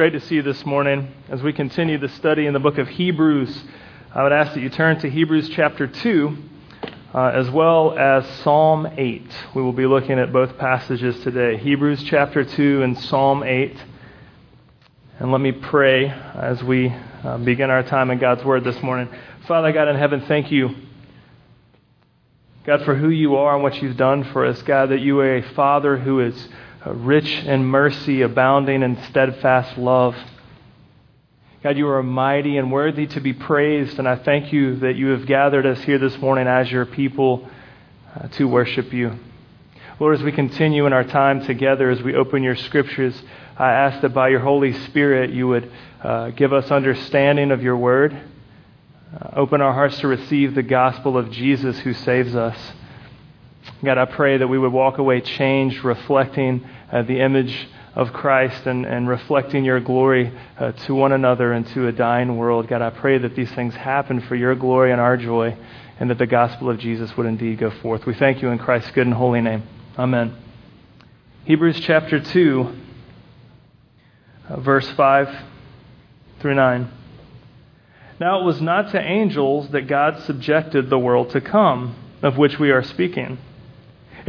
great to see you this morning. As we continue the study in the book of Hebrews, I would ask that you turn to Hebrews chapter 2, uh, as well as Psalm 8. We will be looking at both passages today Hebrews chapter 2 and Psalm 8. And let me pray as we uh, begin our time in God's Word this morning. Father God in heaven, thank you. God, for who you are and what you've done for us. God, that you are a Father who is rich in mercy, abounding in steadfast love. God, you are mighty and worthy to be praised, and I thank you that you have gathered us here this morning as your people uh, to worship you. Lord, as we continue in our time together, as we open your scriptures, I ask that by your Holy Spirit you would uh, give us understanding of your word, uh, open our hearts to receive the gospel of Jesus who saves us. God, I pray that we would walk away changed, reflecting uh, the image of Christ and, and reflecting your glory uh, to one another and to a dying world. God, I pray that these things happen for your glory and our joy, and that the gospel of Jesus would indeed go forth. We thank you in Christ's good and holy name. Amen. Hebrews chapter 2, uh, verse 5 through 9. Now it was not to angels that God subjected the world to come, of which we are speaking.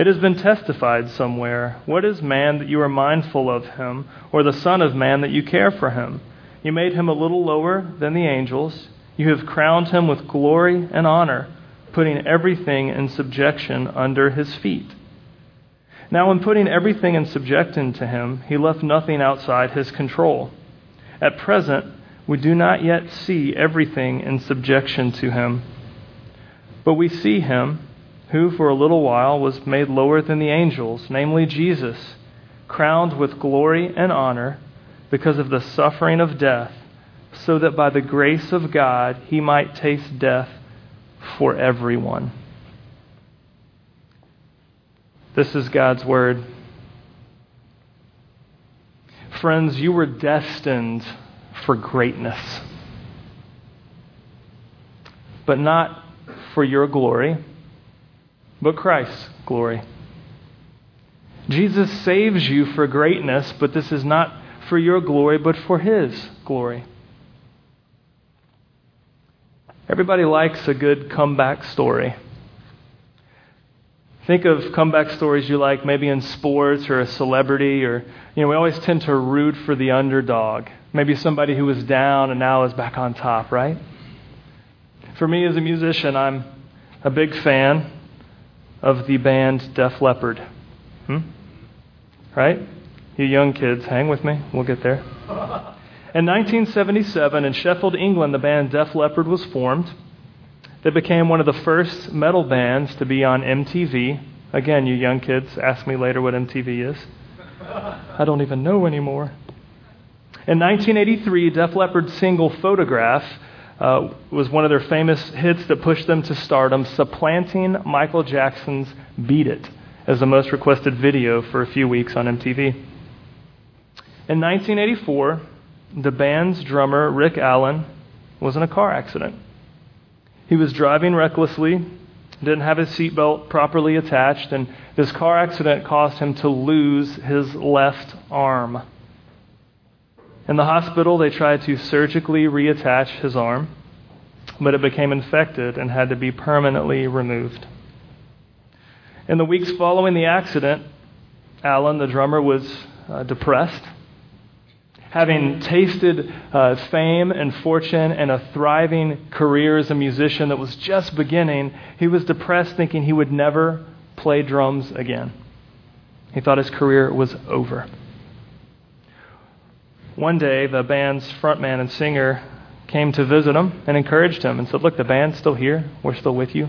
It has been testified somewhere What is man that you are mindful of him, or the Son of Man that you care for him? You made him a little lower than the angels. You have crowned him with glory and honor, putting everything in subjection under his feet. Now, in putting everything in subjection to him, he left nothing outside his control. At present, we do not yet see everything in subjection to him, but we see him who for a little while was made lower than the angels, namely Jesus, crowned with glory and honor because of the suffering of death, so that by the grace of God he might taste death for everyone. This is God's word. Friends, you were destined for greatness, but not for your glory but Christ's glory. Jesus saves you for greatness, but this is not for your glory, but for His glory. Everybody likes a good comeback story. Think of comeback stories you like, maybe in sports or a celebrity, or, you know, we always tend to root for the underdog. Maybe somebody who was down and now is back on top, right? For me as a musician, I'm a big fan of the band Def Leppard. Hmm? Right? You young kids, hang with me. We'll get there. In 1977, in Sheffield, England, the band Def Leppard was formed. They became one of the first metal bands to be on MTV. Again, you young kids, ask me later what MTV is. I don't even know anymore. In 1983, Def Leppard's single Photograph uh, was one of their famous hits that pushed them to stardom, supplanting Michael Jackson's Beat It as the most requested video for a few weeks on MTV. In 1984, the band's drummer, Rick Allen, was in a car accident. He was driving recklessly, didn't have his seatbelt properly attached, and this car accident caused him to lose his left arm. In the hospital, they tried to surgically reattach his arm, but it became infected and had to be permanently removed. In the weeks following the accident, Allen, the drummer, was uh, depressed. Having tasted uh, fame and fortune and a thriving career as a musician that was just beginning, he was depressed, thinking he would never play drums again. He thought his career was over. One day, the band's frontman and singer came to visit him and encouraged him and said, Look, the band's still here. We're still with you.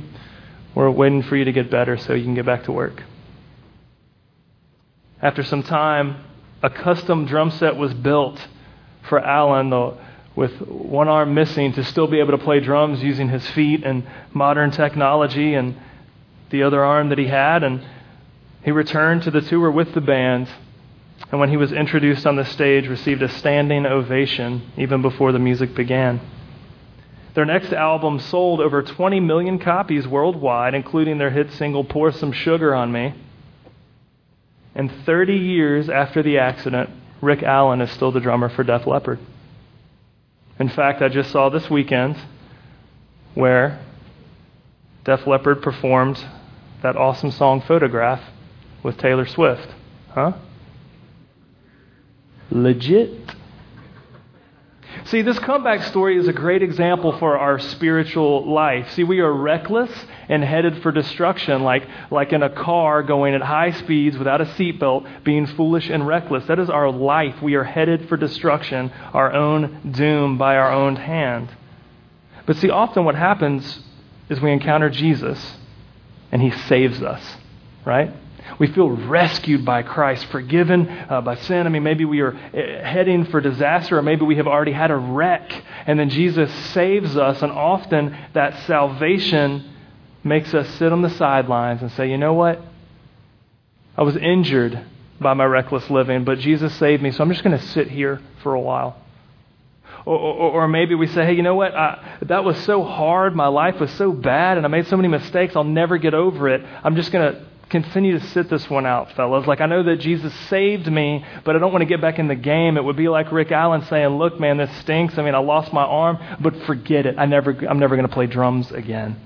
We're waiting for you to get better so you can get back to work. After some time, a custom drum set was built for Allen, though, with one arm missing, to still be able to play drums using his feet and modern technology and the other arm that he had. And he returned to the tour with the band and when he was introduced on the stage, received a standing ovation even before the music began. Their next album sold over 20 million copies worldwide, including their hit single Pour Some Sugar on Me. And 30 years after the accident, Rick Allen is still the drummer for Def Leppard. In fact, I just saw this weekend where Def Leppard performed that awesome song Photograph with Taylor Swift. Huh? Legit. See, this comeback story is a great example for our spiritual life. See, we are reckless and headed for destruction, like, like in a car going at high speeds without a seatbelt, being foolish and reckless. That is our life. We are headed for destruction, our own doom by our own hand. But see, often what happens is we encounter Jesus and he saves us, right? We feel rescued by Christ, forgiven uh, by sin. I mean, maybe we are uh, heading for disaster, or maybe we have already had a wreck, and then Jesus saves us. And often that salvation makes us sit on the sidelines and say, you know what? I was injured by my reckless living, but Jesus saved me, so I'm just going to sit here for a while. Or, or, or, maybe we say, hey, you know what? I, that was so hard. My life was so bad, and I made so many mistakes. I'll never get over it. I'm just going to continue to sit this one out, fellas. Like, I know that Jesus saved me, but I don't want to get back in the game. It would be like Rick Allen saying, look, man, this stinks. I mean, I lost my arm, but forget it. I never, I'm never going to play drums again.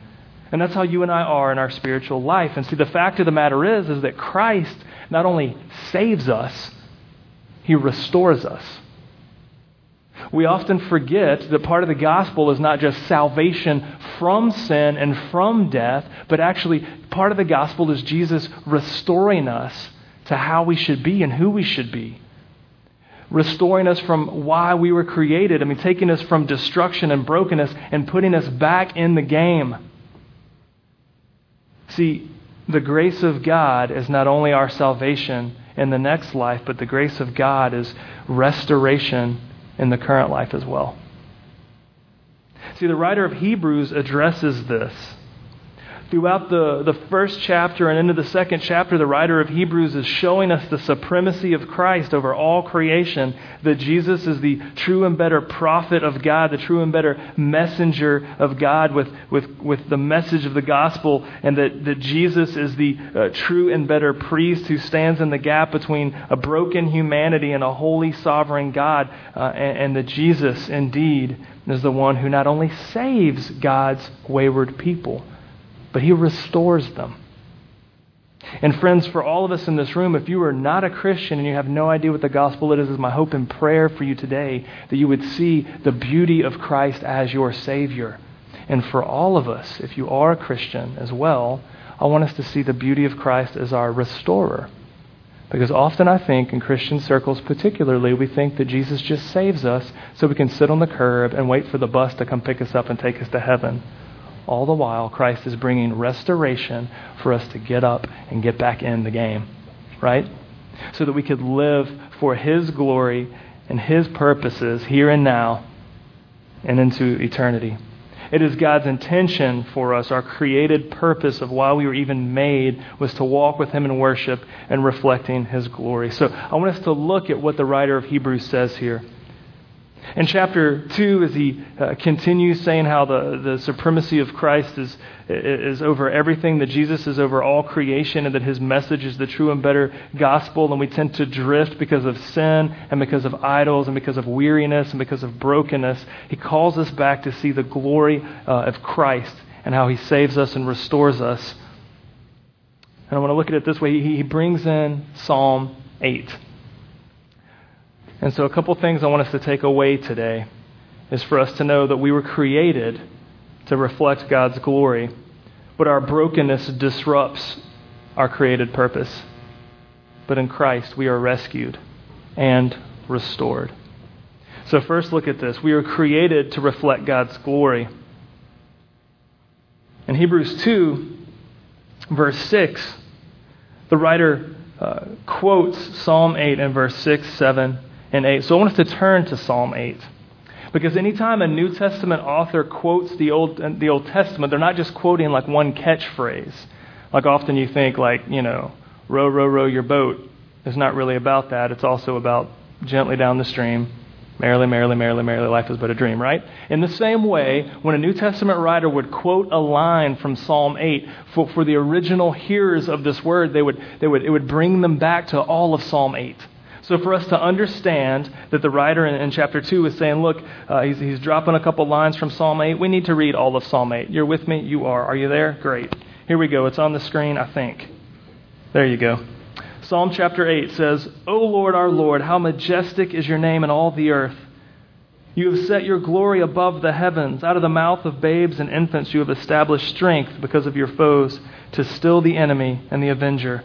And that's how you and I are in our spiritual life. And see, the fact of the matter is, is that Christ not only saves us, he restores us. We often forget that part of the gospel is not just salvation from sin and from death, but actually part of the gospel is Jesus restoring us to how we should be and who we should be. Restoring us from why we were created. I mean, taking us from destruction and brokenness and putting us back in the game. See, the grace of God is not only our salvation in the next life, but the grace of God is restoration in the current life as well. See, the writer of Hebrews addresses this Throughout the, the first chapter and into the second chapter, the writer of Hebrews is showing us the supremacy of Christ over all creation, that Jesus is the true and better prophet of God, the true and better messenger of God with, with, with the message of the gospel, and that, that Jesus is the uh, true and better priest who stands in the gap between a broken humanity and a holy, sovereign God, uh, and, and that Jesus indeed is the one who not only saves God's wayward people, but He restores them. And friends, for all of us in this room, if you are not a Christian and you have no idea what the gospel is, is my hope and prayer for you today that you would see the beauty of Christ as your Savior. And for all of us, if you are a Christian as well, I want us to see the beauty of Christ as our restorer. Because often I think, in Christian circles particularly, we think that Jesus just saves us so we can sit on the curb and wait for the bus to come pick us up and take us to heaven. All the while, Christ is bringing restoration for us to get up and get back in the game, right? So that we could live for His glory and His purposes here and now and into eternity. It is God's intention for us, our created purpose of why we were even made was to walk with Him in worship and reflecting His glory. So I want us to look at what the writer of Hebrews says here. In chapter 2, as he uh, continues saying how the, the supremacy of Christ is, is over everything, that Jesus is over all creation, and that his message is the true and better gospel, and we tend to drift because of sin, and because of idols, and because of weariness, and because of brokenness, he calls us back to see the glory uh, of Christ and how he saves us and restores us. And I want to look at it this way he, he brings in Psalm 8. And so, a couple things I want us to take away today is for us to know that we were created to reflect God's glory, but our brokenness disrupts our created purpose. But in Christ, we are rescued and restored. So, first, look at this. We are created to reflect God's glory. In Hebrews 2, verse 6, the writer uh, quotes Psalm 8 and verse 6, 7, and 8. So I want us to turn to Psalm 8. Because anytime a New Testament author quotes the Old, the Old Testament, they're not just quoting like one catchphrase. Like often you think, like, you know, row, row, row your boat. It's not really about that. It's also about gently down the stream. Merrily, merrily, merrily, merrily, life is but a dream, right? In the same way, when a New Testament writer would quote a line from Psalm 8, for, for the original hearers of this word, they would, they would, it would bring them back to all of Psalm 8. So, for us to understand that the writer in, in chapter 2 is saying, look, uh, he's, he's dropping a couple lines from Psalm 8, we need to read all of Psalm 8. You're with me? You are. Are you there? Great. Here we go. It's on the screen, I think. There you go. Psalm chapter 8 says, O Lord, our Lord, how majestic is your name in all the earth. You have set your glory above the heavens. Out of the mouth of babes and infants you have established strength because of your foes to still the enemy and the avenger.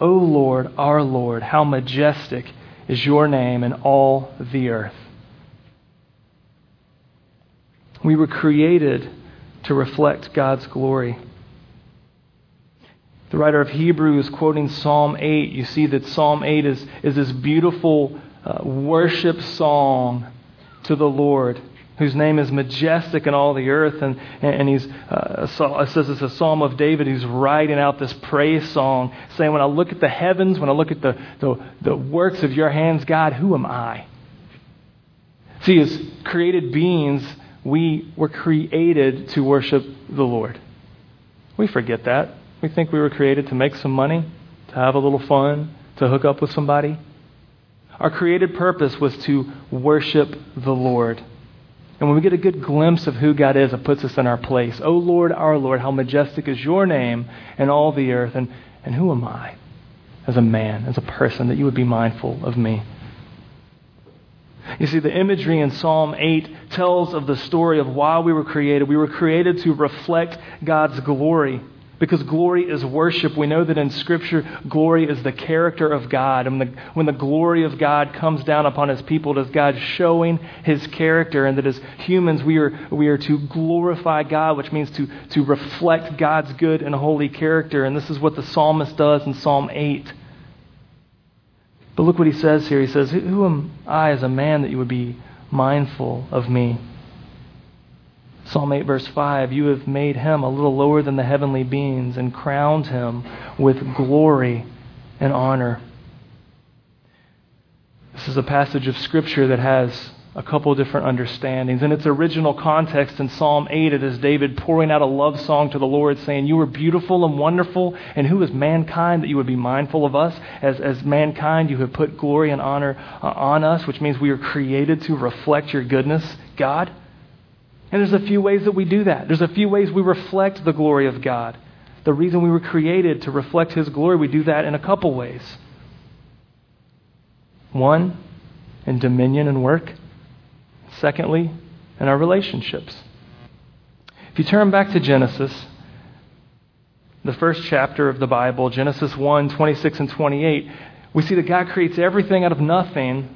O Lord, our Lord, how majestic is your name in all the earth. We were created to reflect God's glory. The writer of Hebrews, quoting Psalm 8, you see that Psalm 8 is, is this beautiful uh, worship song to the Lord whose name is majestic in all the earth. And, and he's, uh, says it's a psalm of David who's writing out this praise song, saying, When I look at the heavens, when I look at the, the, the works of your hands, God, who am I? See, as created beings, we were created to worship the Lord. We forget that. We think we were created to make some money, to have a little fun, to hook up with somebody. Our created purpose was to worship the Lord. And when we get a good glimpse of who God is, it puts us in our place. O Lord, our Lord, how majestic is your name in all the earth. And, and who am I as a man, as a person, that you would be mindful of me? You see, the imagery in Psalm 8 tells of the story of why we were created. We were created to reflect God's glory. Because glory is worship. We know that in Scripture, glory is the character of God. And when the, when the glory of God comes down upon His people, it is God showing His character. And that as humans, we are, we are to glorify God, which means to, to reflect God's good and holy character. And this is what the psalmist does in Psalm 8. But look what he says here. He says, Who am I as a man that you would be mindful of me? Psalm 8, verse 5 You have made him a little lower than the heavenly beings and crowned him with glory and honor. This is a passage of Scripture that has a couple different understandings. In its original context in Psalm 8, it is David pouring out a love song to the Lord, saying, You are beautiful and wonderful, and who is mankind that you would be mindful of us? As, as mankind, you have put glory and honor uh, on us, which means we are created to reflect your goodness, God. And there's a few ways that we do that. There's a few ways we reflect the glory of God. The reason we were created to reflect His glory, we do that in a couple ways. One, in dominion and work. Secondly, in our relationships. If you turn back to Genesis, the first chapter of the Bible, Genesis 1 26 and 28, we see that God creates everything out of nothing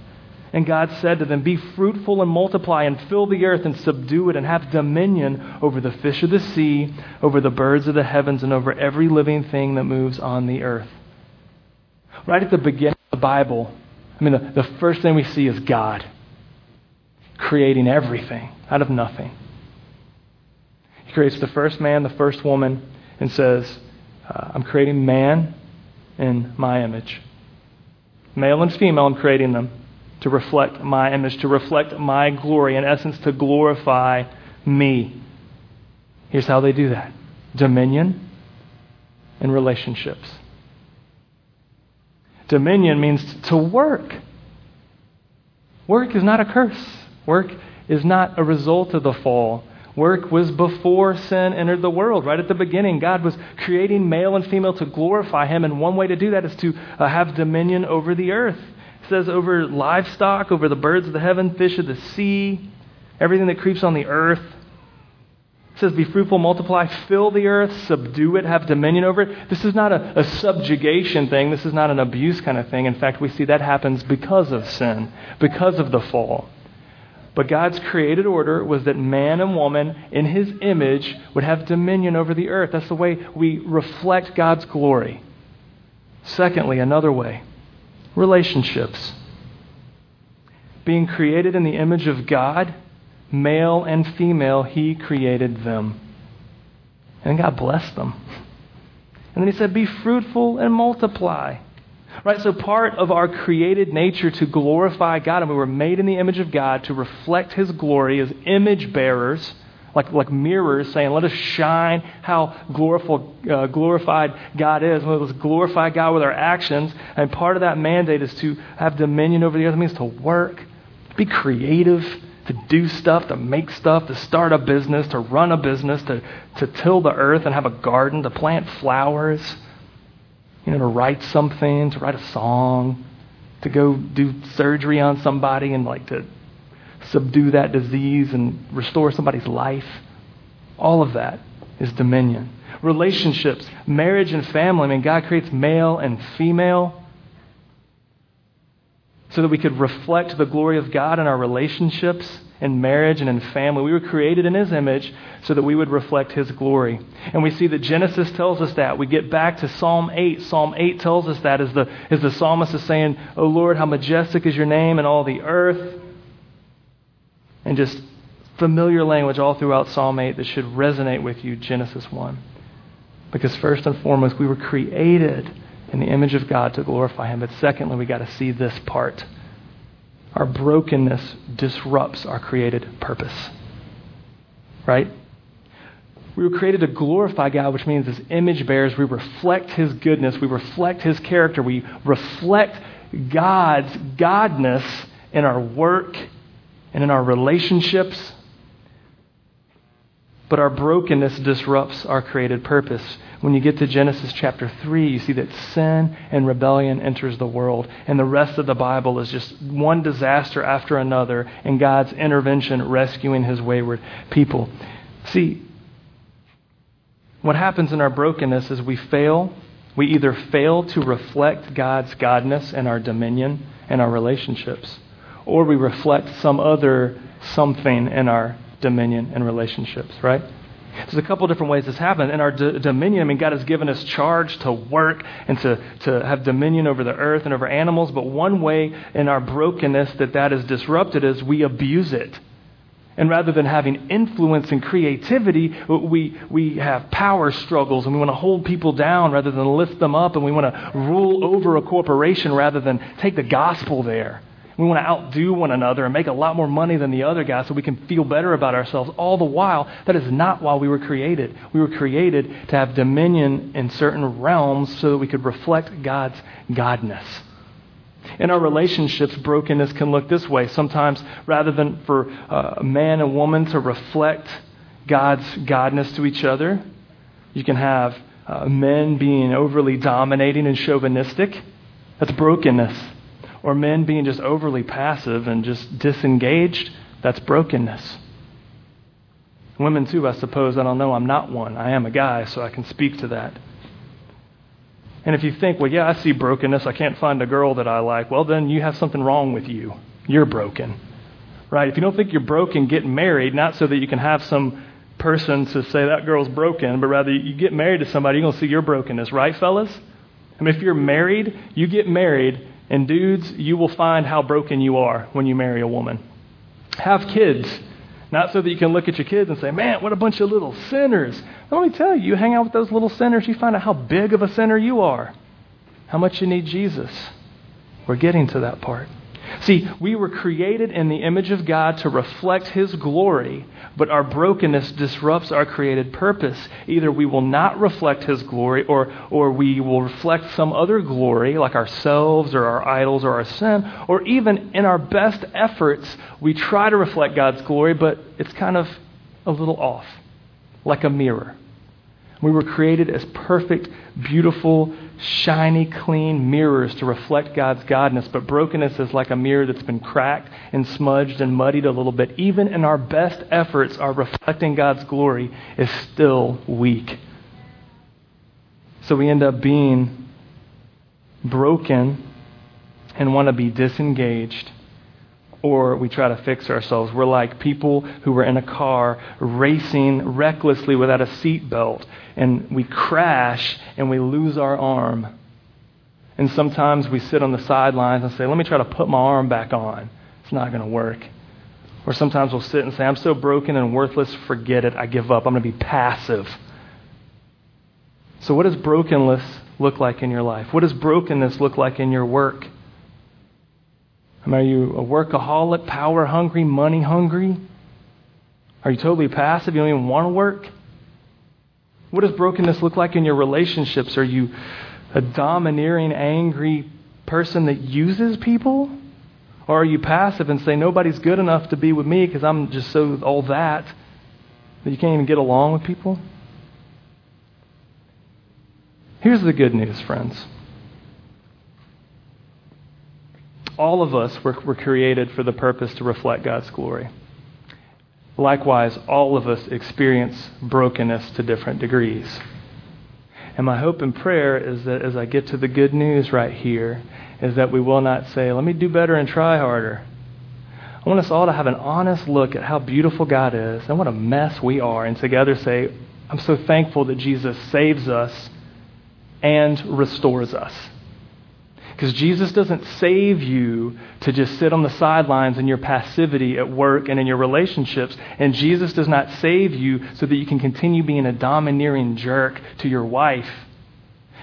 And God said to them, Be fruitful and multiply, and fill the earth and subdue it, and have dominion over the fish of the sea, over the birds of the heavens, and over every living thing that moves on the earth. Right at the beginning of the Bible, I mean, the, the first thing we see is God creating everything out of nothing. He creates the first man, the first woman, and says, uh, I'm creating man in my image. Male and female, I'm creating them to reflect my image, to reflect my glory, in essence, to glorify me. Here's how they do that dominion and relationships. Dominion means to work. Work is not a curse. Work is not a result of the fall. Work was before sin entered the world. Right at the beginning, God was creating male and female to glorify Him, and one way to do that is to uh, have dominion over the earth says over livestock, over the birds of the heaven, fish of the sea, everything that creeps on the earth. It says, Be fruitful, multiply, fill the earth, subdue it, have dominion over it. This is not a, a, subjugation thing. This is not an abuse kind of thing. In fact, we see that happens because of sin, because of the fall. But God's created order was that man and woman, in his image, would have dominion over the earth. That's the way we reflect God's glory. Secondly, another way relationships. Being created in the image of God, male and female, he created them. And God blessed them. And then he said, Be fruitful and multiply. Right? So, part of our created nature to glorify God, and we were made in the image of God to reflect His glory as image bearers, like, like mirrors saying, Let us shine how gloriful, uh, glorified God is. Let us glorify God with our actions. And part of that mandate is to have dominion over the earth. It means to work, be creative, to do stuff, to make stuff, to start a business, to run a business, to, to till the earth and have a garden, to plant flowers you know, to write something, to write a song, to go do surgery on somebody and like to subdue that disease and restore somebody's life. All of that is dominion. Relationships, marriage and family. I mean, God creates male and female so that we could reflect the glory of God in our relationships in marriage and in family. We were created in His image so that we would reflect His glory. And we see that Genesis tells us that. We get back to Psalm 8. Psalm 8 tells us that as the, as the psalmist is saying, O Lord, how majestic is your name in all the earth. And just familiar language all throughout Psalm 8 that should resonate with you, Genesis 1. Because first and foremost, we were created in the image of God to glorify Him. But secondly, we got to see this part our brokenness disrupts our created purpose. Right? We were created to glorify God, which means as image bearers, we reflect His goodness, we reflect His character, we reflect God's godness in our work and in our relationships. But our brokenness disrupts our created purpose. When you get to Genesis chapter 3, you see that sin and rebellion enters the world. And the rest of the Bible is just one disaster after another and God's intervention rescuing his wayward people. See, what happens in our brokenness is we fail. We either fail to reflect God's godness and our dominion and our relationships, or we reflect some other something in our dominion and relationships, right? There's a couple different ways this happens. In our d- dominion, I mean, God has given us charge to work and to, to have dominion over the earth and over animals. But one way in our brokenness that that is disrupted is we abuse it. And rather than having influence and creativity, we, we have power struggles and we want to hold people down rather than lift them up. And we want to rule over a corporation rather than take the gospel there. We want to outdo one another and make a lot more money than the other guy so we can feel better about ourselves. All the while, that is not why we were created. We were created to have dominion in certain realms so that we could reflect God's godness. In our relationships, brokenness can look this way. Sometimes, rather than for uh, a man and woman to reflect God's godness to each other, you can have uh, men being overly dominating and chauvinistic. That's brokenness or men being just overly passive and just disengaged, that's brokenness. Women, too, I suppose. I don't know. I'm not one. I am a guy, so I can speak to that. And if you think, well, yeah, I see brokenness, I can't find a girl that I like, well, then you have something wrong with you. You're broken. Right? If you don't think you're broken, get married, not so that you can have some person to say that girl's broken, but rather you get married to somebody, you're going to see your brokenness. Right, fellas? I mean, if you're married, you get married and dudes, you will find how broken you are when you marry a woman. Have kids. Not so that you can look at your kids and say, man, what a bunch of little sinners. Let me tell you, you hang out with those little sinners, you find out how big of a sinner you are, how much you need Jesus. We're getting to that part. See, we were created in the image of God to reflect His glory, but our brokenness disrupts our created purpose. Either we will not reflect His glory, or, or we will reflect some other glory, like ourselves or our idols or our sin, or even in our best efforts, we try to reflect God's glory, but it's kind of a little off, like a mirror. We were created as perfect, beautiful, shiny, clean mirrors to reflect God's godness, but brokenness is like a mirror that's been cracked and smudged and muddied a little bit. Even in our best efforts, our reflecting God's glory is still weak. So we end up being broken and want to be disengaged or we try to fix ourselves. We're like people who were in a car racing recklessly without a seatbelt, and we crash and we lose our arm. And sometimes we sit on the sidelines and say, Let me try to put my arm back on. It's not going to work. Or sometimes we'll sit and say, I'm so broken and worthless, forget it. I give up. I'm going to be passive. So, what does brokenness look like in your life? What does brokenness look like in your work? Are you a workaholic, power hungry, money hungry? Are you totally passive? You don't even want to work? What does brokenness look like in your relationships? Are you a domineering, angry person that uses people? Or are you passive and say, nobody's good enough to be with me because I'm just so all that that you can't even get along with people? Here's the good news, friends. All of us were, were created for the purpose to reflect God's glory. Likewise, all of us experience brokenness to different degrees. And my hope and prayer is that as I get to the good news right here, is that we will not say, let me do better and try harder. I want us all to have an honest look at how beautiful God is and what a mess we are, and together say, I'm so thankful that Jesus saves us and restores us. Because Jesus doesn't save you to just sit on the sidelines in your passivity at work and in your relationships. And Jesus does not save you so that you can continue being a domineering jerk to your wife.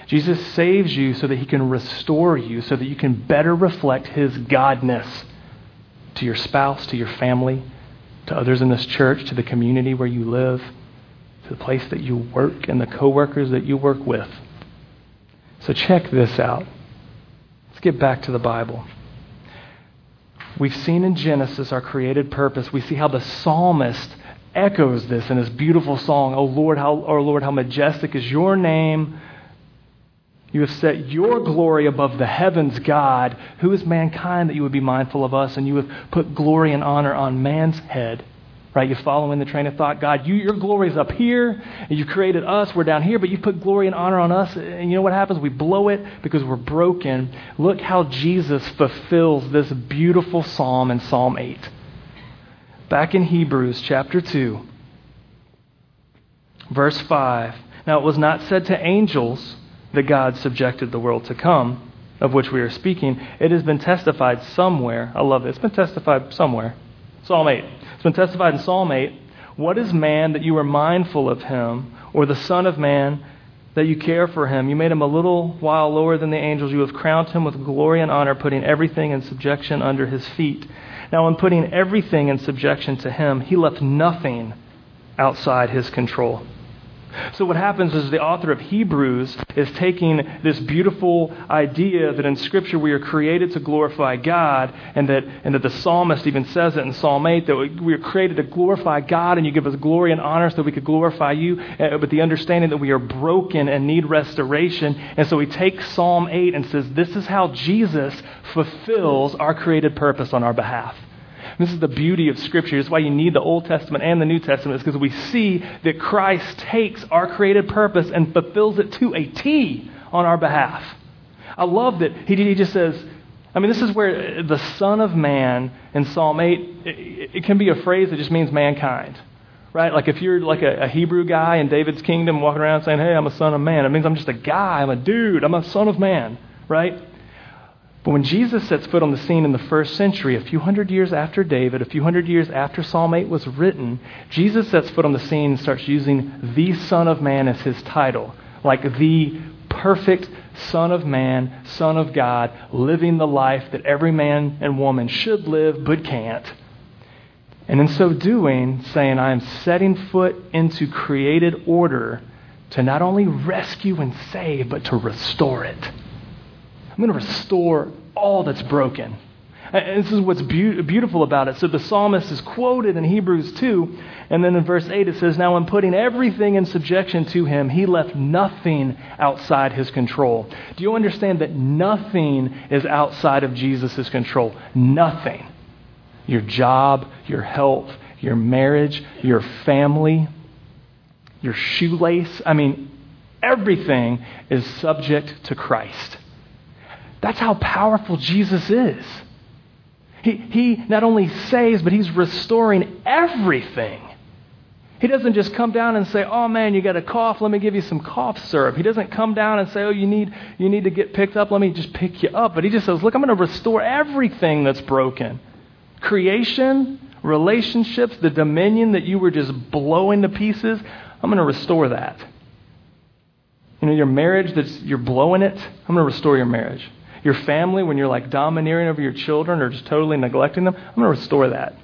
Jesus saves you so that he can restore you, so that you can better reflect his godness to your spouse, to your family, to others in this church, to the community where you live, to the place that you work, and the coworkers that you work with. So check this out. Let's get back to the Bible. We've seen in Genesis our created purpose. We see how the psalmist echoes this in his beautiful song, Oh Lord, how, oh Lord, how majestic is your name. You have set your glory above the heavens, God. Who is mankind that you would be mindful of us? And you have put glory and honor on man's head. Right? You're following the train of thought. God, you, your glory is up here, and you created us. We're down here, but you put glory and honor on us. And you know what happens? We blow it because we're broken. Look how Jesus fulfills this beautiful psalm in Psalm 8. Back in Hebrews chapter 2, verse 5. Now, it was not said to angels that God subjected the world to come, of which we are speaking. It has been testified somewhere. I love it. It's been testified somewhere. Psalm 8. It's been testified in Psalm 8 What is man that you are mindful of him, or the Son of Man that you care for him? You made him a little while lower than the angels. You have crowned him with glory and honor, putting everything in subjection under his feet. Now, in putting everything in subjection to him, he left nothing outside his control. So, what happens is the author of Hebrews is taking this beautiful idea that in Scripture we are created to glorify God, and that, and that the psalmist even says it in Psalm 8 that we are created to glorify God, and you give us glory and honor so we could glorify you, uh, but the understanding that we are broken and need restoration. And so he takes Psalm 8 and says, This is how Jesus fulfills our created purpose on our behalf. This is the beauty of Scripture. It's why you need the Old Testament and the New Testament, is because we see that Christ takes our created purpose and fulfills it to a T on our behalf. I love that he, he just says, I mean, this is where the Son of Man in Psalm 8, it, it can be a phrase that just means mankind. Right? Like if you're like a, a, Hebrew guy in David's kingdom walking around saying, hey, I'm a son of man, it means I'm just a guy, I'm a dude, I'm a son of man. Right? But when Jesus sets foot on the scene in the first century, a few hundred years after David, a few hundred years after Psalm 8 was written, Jesus sets foot on the scene and starts using the Son of Man as his title, like the perfect Son of Man, Son of God, living the life that every man and woman should live but can't. And in so doing, saying, I am setting foot into created order to not only rescue and save, but to restore it. I'm going to restore all that's broken. And this is what's be- beautiful about it. So the psalmist is quoted in Hebrews 2, and then in verse 8 it says, Now in putting everything in subjection to him, he left nothing outside his control. Do you understand that nothing is outside of Jesus' control? Nothing. Your job, your health, your marriage, your family, your shoelace. I mean, everything is subject to Christ. That's how powerful Jesus is. He, he not only saves, but he's restoring everything. He doesn't just come down and say, Oh man, you got a cough, let me give you some cough syrup. He doesn't come down and say, Oh, you need, you need to get picked up, let me just pick you up. But he just says, Look, I'm going to restore everything that's broken creation, relationships, the dominion that you were just blowing to pieces. I'm going to restore that. You know, your marriage that's you're blowing it, I'm going to restore your marriage. Your family, when you're like domineering over your children or just totally neglecting them, I'm going to restore that.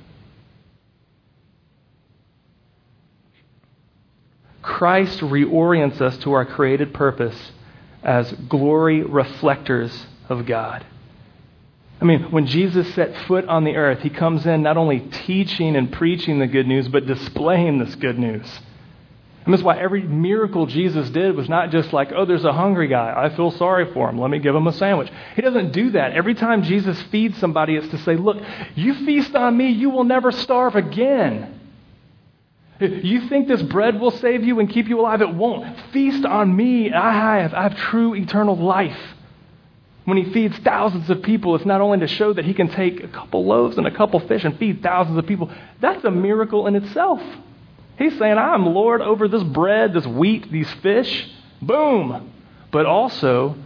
Christ reorients us to our created purpose as glory reflectors of God. I mean, when Jesus set foot on the earth, he comes in not only teaching and preaching the good news, but displaying this good news. And that's why every miracle Jesus did was not just like, oh, there's a hungry guy. I feel sorry for him. Let me give him a sandwich. He doesn't do that. Every time Jesus feeds somebody, it's to say, look, you feast on me, you will never starve again. You think this bread will save you and keep you alive? It won't. Feast on me. I have, I have true eternal life. When he feeds thousands of people, it's not only to show that he can take a couple loaves and a couple fish and feed thousands of people. That's a miracle in itself. He's saying, I'm Lord over this bread, this wheat, these fish. Boom. But also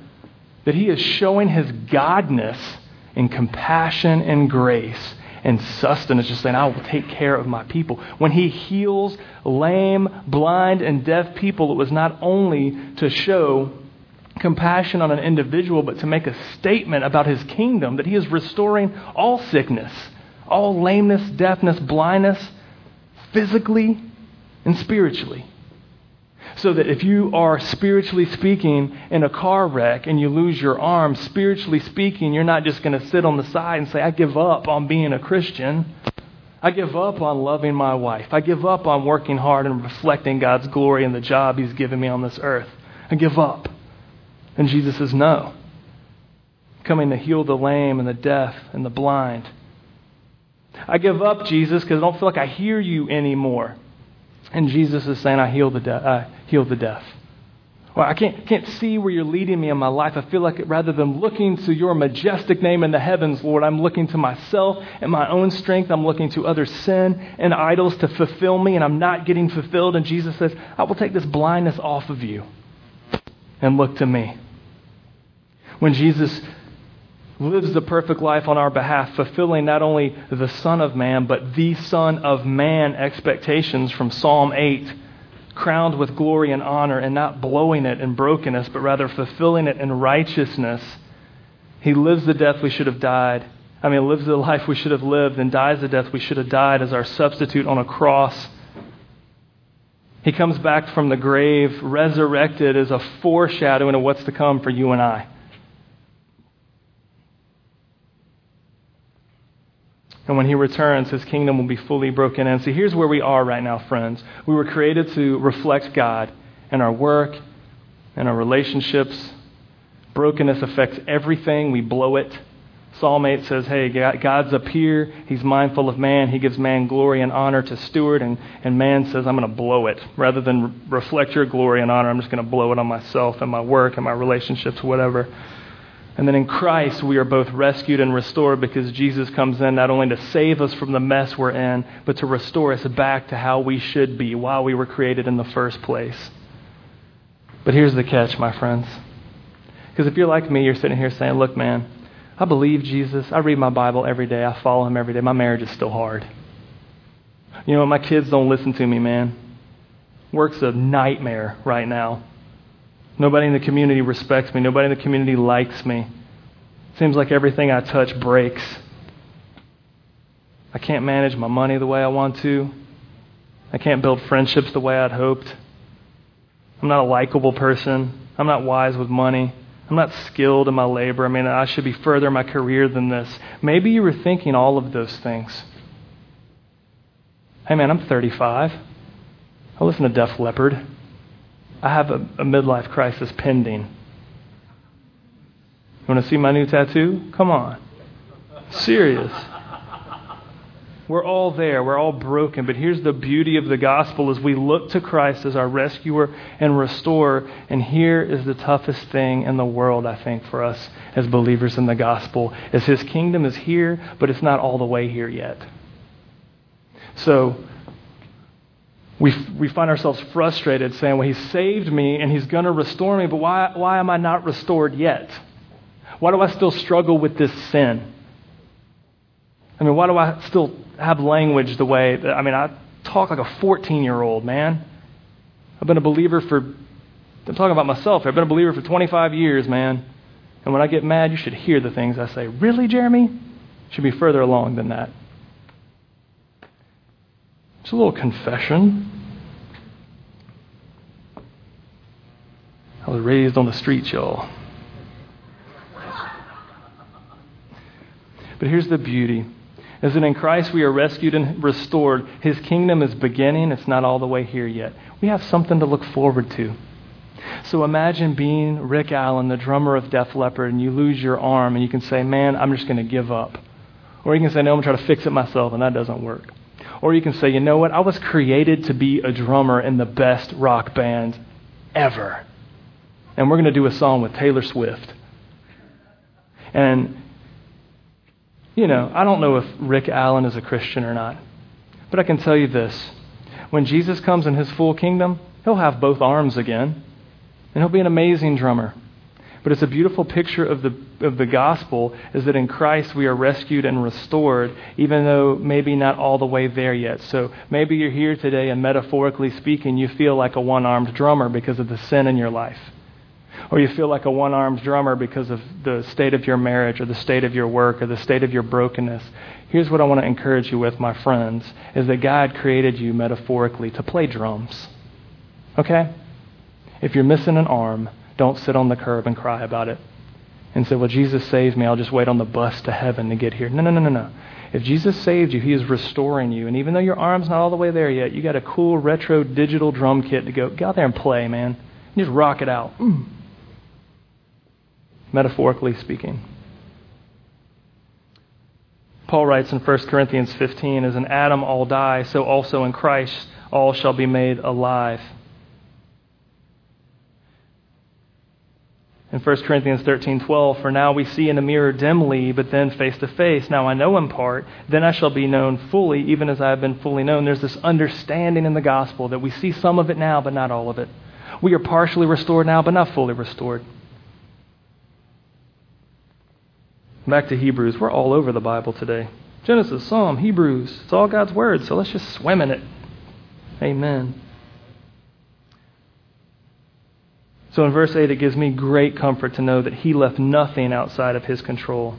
that he is showing his godness in compassion and grace and sustenance, just saying, I will take care of my people. When he heals lame, blind, and deaf people, it was not only to show compassion on an individual, but to make a statement about his kingdom that he is restoring all sickness, all lameness, deafness, blindness, physically and spiritually. So that if you are spiritually speaking in a car wreck and you lose your arm, spiritually speaking, you're not just going to sit on the side and say, I give up on being a Christian. I give up on loving my wife. I give up on working hard and reflecting God's glory in the job He's given me on this earth. I give up. And Jesus says, No. Coming to heal the lame and the deaf and the blind. I give up, Jesus, because I don't feel like I hear you anymore. And Jesus is saying, I heal the, de- I heal the deaf. Well, I can't, can't see where you're leading me in my life. I feel like rather than looking to your majestic name in the heavens, Lord, I'm looking to myself and my own strength. I'm looking to other sin and idols to fulfill me, and I'm not getting fulfilled. And Jesus says, I will take this blindness off of you and look to me. When Jesus lives the perfect life on our behalf, fulfilling not only the Son of Man, but the Son of Man expectations from Psalm 8, crowned with glory and honor, and not blowing it in brokenness, but rather fulfilling it in righteousness. He lives the death we should have died. I mean, lives the life we should have lived and dies the death we should have died as our substitute on a cross. He comes back from the grave, resurrected as a foreshadowing of what's to come for you and I. And when he returns, his kingdom will be fully broken in. See, here's where we are right now, friends. We were created to reflect God in our work, in our relationships. Brokenness affects everything. We blow it. Psalm 8 says, Hey, God's up here. He's mindful of man. He gives man glory and honor to steward. And, and man says, I'm going to blow it. Rather than reflect your glory and honor, I'm just going to blow it on myself and my work and my relationships, whatever. And then in Christ, we are both rescued and restored because Jesus comes in not only to save us from the mess we're in, but to restore us back to how we should be while we were created in the first place. But here's the catch, my friends. Because if you're like me, you're sitting here saying, Look, man, I believe Jesus. I read my Bible every day. I follow him every day. My marriage is still hard. You know, my kids don't listen to me, man. Work's a nightmare right now. Nobody in the community respects me. Nobody in the community likes me. Seems like everything I touch breaks. I can't manage my money the way I want to. I can't build friendships the way I'd hoped. I'm not a likable person. I'm not wise with money. I'm not skilled in my labor. I mean, I should be further in my career than this. Maybe you were thinking all of those things. Hey, man, I'm 35. I listen to Def Leppard. I have a, a midlife crisis pending. You want to see my new tattoo? Come on. Serious. We're all there. We're all broken. But here's the beauty of the gospel as we look to Christ as our rescuer and restorer. And here is the toughest thing in the world, I think, for us as believers in the gospel is his kingdom is here, but it's not all the way here yet. So we, we find ourselves frustrated saying, well, he saved me and he's going to restore me, but why, why am I not restored yet? Why do I still struggle with this sin? I mean, why do I still have language the way that, I mean, I talk like a 14 year old, man. I've been a believer for, I'm talking about myself. I've been a believer for 25 years, man. And when I get mad, you should hear the things I say. Really, Jeremy? Should be further along than that. It's a little confession. I was raised on the streets, y'all. But here's the beauty is that in Christ we are rescued and restored. His kingdom is beginning, it's not all the way here yet. We have something to look forward to. So imagine being Rick Allen, the drummer of Def Leppard, and you lose your arm, and you can say, Man, I'm just going to give up. Or you can say, No, I'm going to try to fix it myself, and that doesn't work. Or you can say, You know what? I was created to be a drummer in the best rock band ever. And we're going to do a song with Taylor Swift. And you know, I don't know if Rick Allen is a Christian or not, but I can tell you this. When Jesus comes in his full kingdom, he'll have both arms again, and he'll be an amazing drummer. But it's a beautiful picture of the, of the gospel is that in Christ we are rescued and restored, even though maybe not all the way there yet. So maybe you're here today and metaphorically speaking, you feel like a one armed drummer because of the sin in your life or you feel like a one armed drummer because of the state of your marriage or the state of your work or the state of your brokenness, here's what I want to encourage you with, my friends, is that God created you metaphorically to play drums. Okay? If you're missing an arm, don't sit on the curb and cry about it and said, Well, Jesus saved me. I'll just wait on the bus to heaven to get here. No, no, no, no, no. If Jesus saved you, He is restoring you. And even though your arm's not all the way there yet, you got a cool retro digital drum kit to go, go out there and play, man. just rock it out. Mm metaphorically speaking. Paul writes in 1 Corinthians 15, As in Adam all die, so also in Christ all shall be made alive. In 1 Corinthians 13:12, for now we see in a mirror dimly, but then face to face. Now I know in part, then I shall be known fully, even as I have been fully known. There's this understanding in the gospel that we see some of it now, but not all of it. We are partially restored now, but not fully restored. Back to Hebrews. We're all over the Bible today. Genesis, Psalm, Hebrews. It's all God's Word, so let's just swim in it. Amen. So in verse 8, it gives me great comfort to know that He left nothing outside of His control.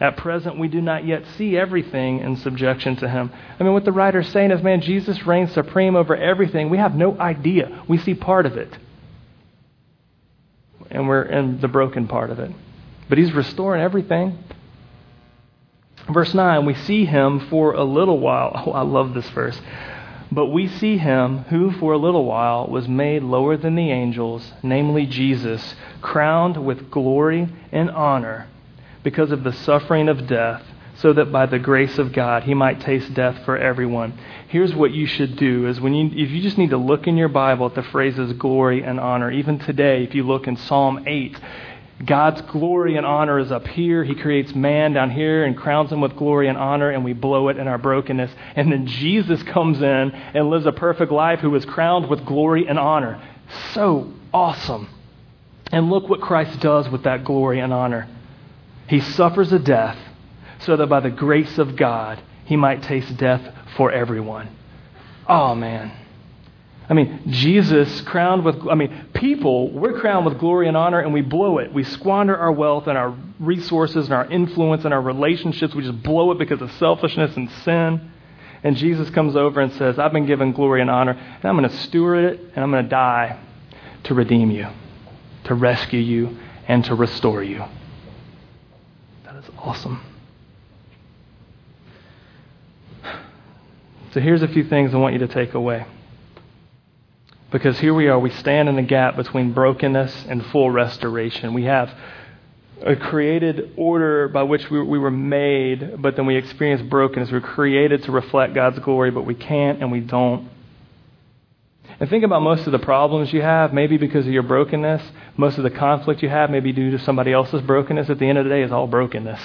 At present, we do not yet see everything in subjection to Him. I mean, what the writer's saying is, man, Jesus reigns supreme over everything. We have no idea. We see part of it. And we're in the broken part of it but he's restoring everything. Verse 9, we see him for a little while. Oh, I love this verse. But we see him who for a little while was made lower than the angels, namely Jesus, crowned with glory and honor because of the suffering of death, so that by the grace of God he might taste death for everyone. Here's what you should do is when you if you just need to look in your Bible at the phrases glory and honor, even today if you look in Psalm 8, God's glory and honor is up here. He creates man down here and crowns him with glory and honor, and we blow it in our brokenness. And then Jesus comes in and lives a perfect life who is crowned with glory and honor. So awesome. And look what Christ does with that glory and honor. He suffers a death so that by the grace of God, he might taste death for everyone. Oh, man. I mean, Jesus crowned with, I mean, people, we're crowned with glory and honor and we blow it. We squander our wealth and our resources and our influence and our relationships. We just blow it because of selfishness and sin. And Jesus comes over and says, I've been given glory and honor, and I'm going to steward it and I'm going to die to redeem you, to rescue you, and to restore you. That is awesome. So here's a few things I want you to take away. Because here we are, we stand in the gap between brokenness and full restoration. We have a created order by which we, we were made, but then we experience brokenness. We're created to reflect God's glory, but we can't and we don't. And think about most of the problems you have, maybe because of your brokenness. Most of the conflict you have, maybe due to somebody else's brokenness. At the end of the day, it's all brokenness.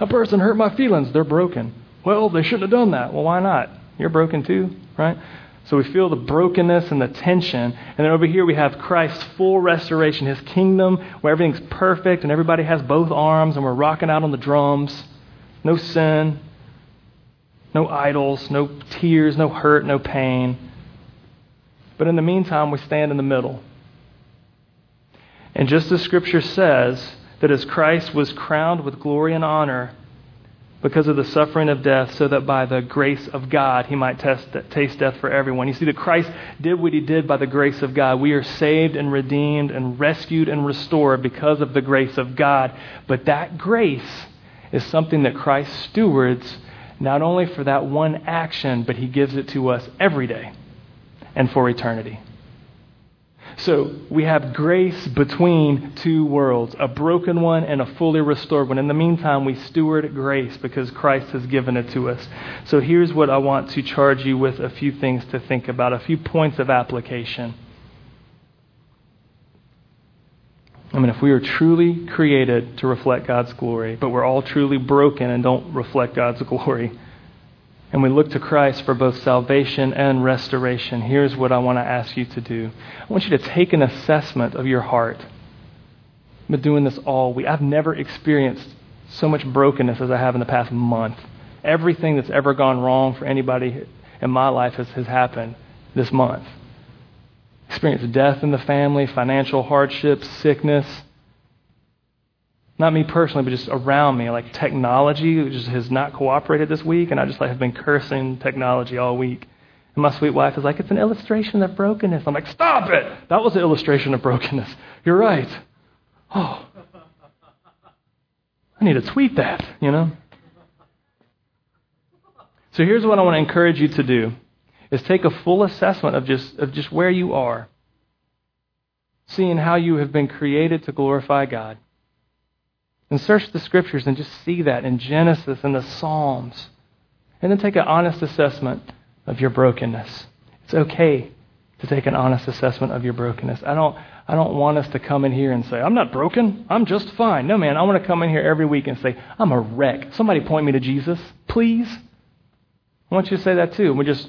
A person hurt my feelings. They're broken. Well, they shouldn't have done that. Well, why not? You're broken too, right? So we feel the brokenness and the tension. And then over here we have Christ's full restoration, his kingdom where everything's perfect and everybody has both arms and we're rocking out on the drums. No sin, no idols, no tears, no hurt, no pain. But in the meantime, we stand in the middle. And just as Scripture says, that as Christ was crowned with glory and honor because of the suffering of death, so that by the grace of God he might test, taste death for everyone. You see, that Christ did what he did by the grace of God. We are saved and redeemed and rescued and restored because of the grace of God. But that grace is something that Christ stewards not only for that one action, but he gives it to us every day and for eternity. So we have grace between two worlds, a broken one and a fully restored one. In the meantime, we steward grace because Christ has given it to us. So here's what I want to charge you with a few things to think about, a few points of application. I mean, if we are truly created to reflect God's glory, but we're all truly broken and don't reflect God's glory, and we look to Christ for both salvation and restoration, here's what I want to ask you to do. I want you to take an assessment of your heart. I've been doing this all week. I've never experienced so much brokenness as I have in the past month. Everything that's ever gone wrong for anybody in my life has, has happened this month. Experienced death in the family, financial hardships, sickness, not me personally, but just around me, like technology just has not cooperated this week, and I just like have been cursing technology all week. And my sweet wife is like, it's an illustration of brokenness. I'm like, stop it! That was an illustration of brokenness. You're right. Oh. I need to tweet that, you know? So here's what I want to encourage you to do is take a full assessment of just of just where you are. Seeing how you have been created to glorify God. And search the scriptures and just see that in Genesis and the Psalms. And then take an honest assessment of your brokenness. It's okay to take an honest assessment of your brokenness. I don't, I don't want us to come in here and say, I'm not broken. I'm just fine. No, man, I want to come in here every week and say, I'm a wreck. Somebody point me to Jesus, please. I want you to say that too. We just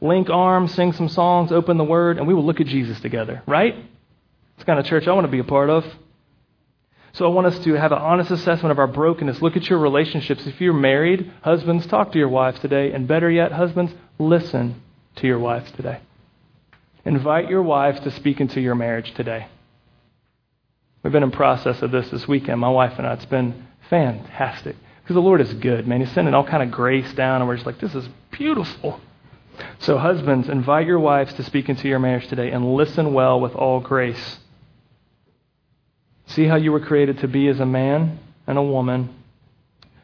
link arms, sing some songs, open the Word, and we will look at Jesus together, right? It's the kind of church I want to be a part of. So I want us to have an honest assessment of our brokenness. Look at your relationships. If you're married, husbands, talk to your wives today. And better yet, husbands, listen to your wives today. Invite your wives to speak into your marriage today. We've been in process of this this weekend, my wife and I. It's been fantastic. Because the Lord is good, man. He's sending all kind of grace down, and we're just like, this is beautiful. So, husbands, invite your wives to speak into your marriage today and listen well with all grace. See how you were created to be as a man and a woman,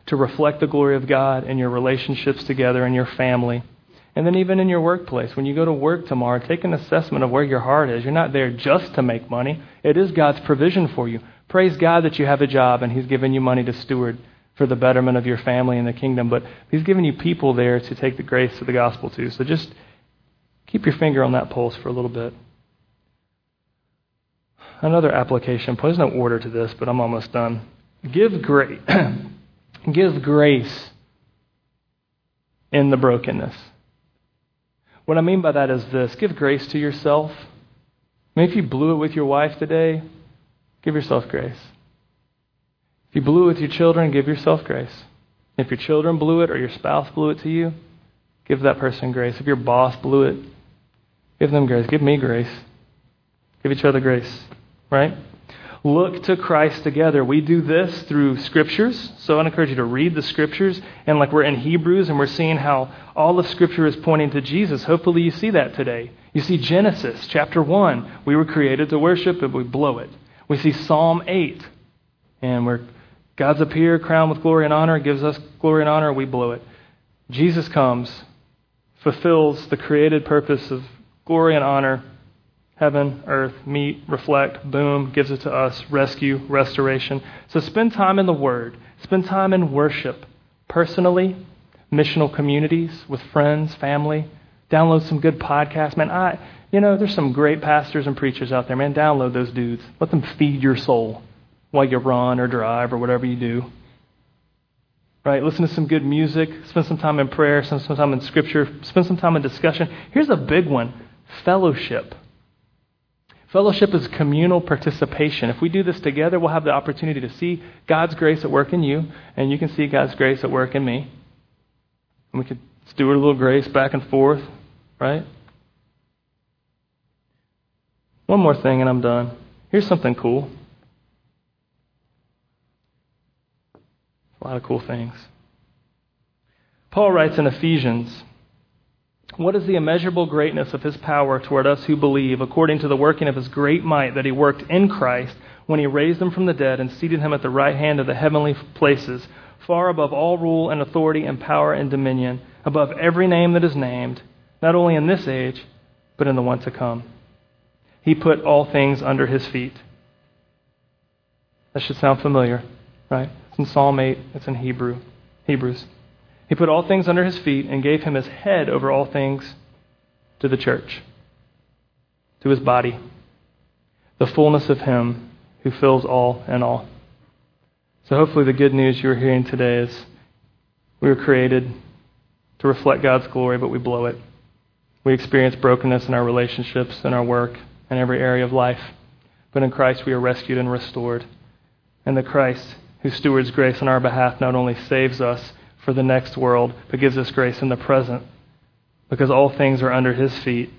to reflect the glory of God in your relationships together in your family. And then even in your workplace, when you go to work tomorrow, take an assessment of where your heart is. You're not there just to make money. It is God's provision for you. Praise God that you have a job and He's given you money to steward for the betterment of your family and the kingdom. But He's given you people there to take the grace of the gospel to. So just keep your finger on that pulse for a little bit another application There's no order to this, but I'm almost done. Give grace. Give grace in the brokenness. What I mean by that is this give grace to yourself. I mean, if you blew it with your wife today, give yourself grace. If you blew it with your children, give yourself grace. If your children blew it or your spouse blew it to you, give that person grace. If your boss blew it, give them grace. Give me grace. Give each other grace right? Look to Christ together. We do this through scriptures. So I encourage you to read the scriptures. And like we're in Hebrews and we're seeing how all the scripture is pointing to Jesus. Hopefully you see that today. You see Genesis chapter 1. We were created to worship, but we blow it. We see Psalm 8, and where God's up here, crowned with glory and honor, gives us glory and honor, we blow it. Jesus comes, fulfills the created purpose of glory and honor, heaven, earth, meet, reflect, boom, gives it to us, rescue, restoration. So spend time in the Word, spend time in worship, personally, missional communities, with friends, family. Download some good podcasts. Man, I, you know, there's some great pastors and preachers out there. Man, download those dudes. Let them feed your soul while you run or drive or whatever you do. Right? Listen to some good music. Spend some time in prayer. Spend some time in scripture. Spend some time in discussion. Here's a big one fellowship. Fellowship is communal participation. If we do this together, we'll have the opportunity to see God's grace at work in you, and you can see God's grace at work in me. And we could steward a little grace back and forth, right? One more thing, and I'm done. Here's something cool. A lot of cool things. Paul writes in Ephesians What is the immeasurable greatness of his power toward us who believe, according to the working of his great might that he worked in Christ when he raised him from the dead and seated him at the right hand of the heavenly places, far above all rule and authority and power and dominion, above every name that is named, not only in this age, but in the one to come? He put all things under his feet. That should sound familiar, right? It's in Psalm 8, it's in Hebrew, Hebrews. He put all things under his feet and gave him his head over all things to the church, to his body, the fullness of him who fills all in all. So hopefully the good news you're hearing today is we were created to reflect God's glory, but we blow it. We experience brokenness in our relationships, in our work, in every area of life. But in Christ we are rescued and restored. And the Christ who stewards grace on our behalf not only saves us for the next world, but gives us grace in the present. Because all things are under his feet.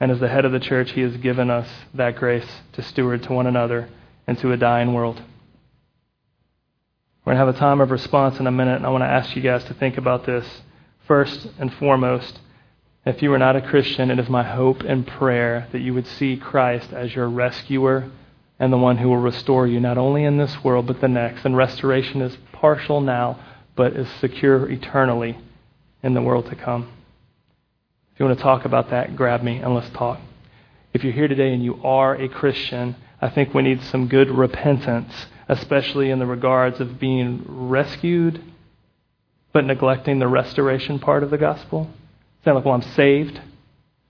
And as the head of the church, he has given us that grace to steward to one another and to a dying world. We're going to have a time of response in a minute, and I want to ask you guys to think about this. First and foremost, if you are not a Christian, it is my hope and prayer that you would see Christ as your rescuer and the one who will restore you not only in this world but the next. And restoration is partial now, but is secure eternally in the world to come. If you want to talk about that, grab me and let's talk. If you're here today and you are a Christian, I think we need some good repentance, especially in the regards of being rescued but neglecting the restoration part of the gospel. Saying like, well, I'm saved,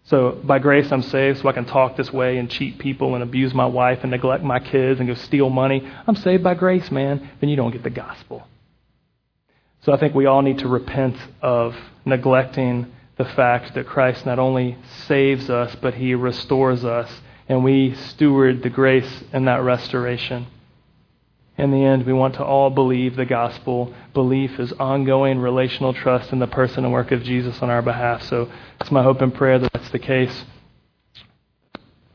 so by grace, I'm saved so I can talk this way and cheat people and abuse my wife and neglect my kids and go steal money. I'm saved by grace, man. Then you don't get the gospel. So I think we all need to repent of neglecting the fact that Christ not only saves us, but he restores us. And we steward the grace in that restoration. In the end, we want to all believe the gospel. Belief is ongoing relational trust in the person and work of Jesus on our behalf. So it's my hope and prayer that that's the case.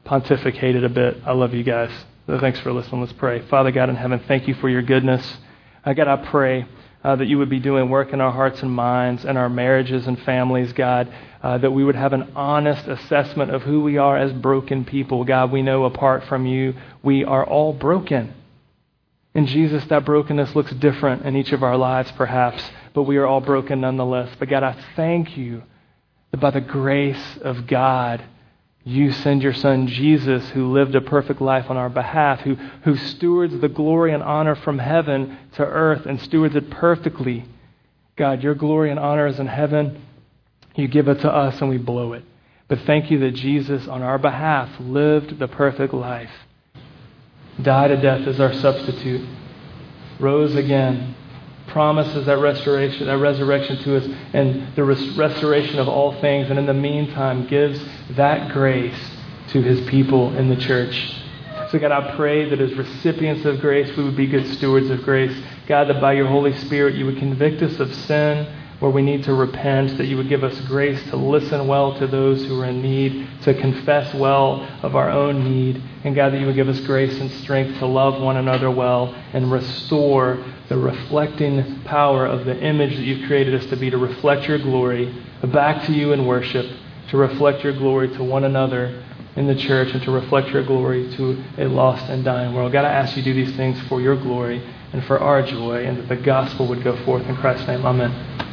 Pontificated a bit. I love you guys. So thanks for listening. Let's pray. Father God in heaven, thank you for your goodness. Uh, God, I pray uh, that you would be doing work in our hearts and minds and our marriages and families, God. Uh, that we would have an honest assessment of who we are as broken people. God, we know apart from you, we are all broken. In Jesus, that brokenness looks different in each of our lives, perhaps, but we are all broken nonetheless. But God, I thank you that by the grace of God, you send your son Jesus, who lived a perfect life on our behalf, who, who stewards the glory and honor from heaven to earth and stewards it perfectly. God, your glory and honor is in heaven. You give it to us and we blow it. But thank you that Jesus, on our behalf, lived the perfect life died a death as our substitute, rose again, promises that restoration, that resurrection to us, and the res- restoration of all things, and in the meantime gives that grace to his people in the church. So, God, I pray that as recipients of grace, we would be good stewards of grace. God, that by your Holy Spirit, you would convict us of sin where we need to repent, that you would give us grace to listen well to those who are in need, to confess well of our own need. And God, that you would give us grace and strength to love one another well and restore the reflecting power of the image that you've created us to be, to reflect your glory back to you in worship, to reflect your glory to one another in the church and to reflect your glory to a lost and dying world. God, I ask you to do these things for your glory and for our joy, and that the gospel would go forth in Christ's name. Amen.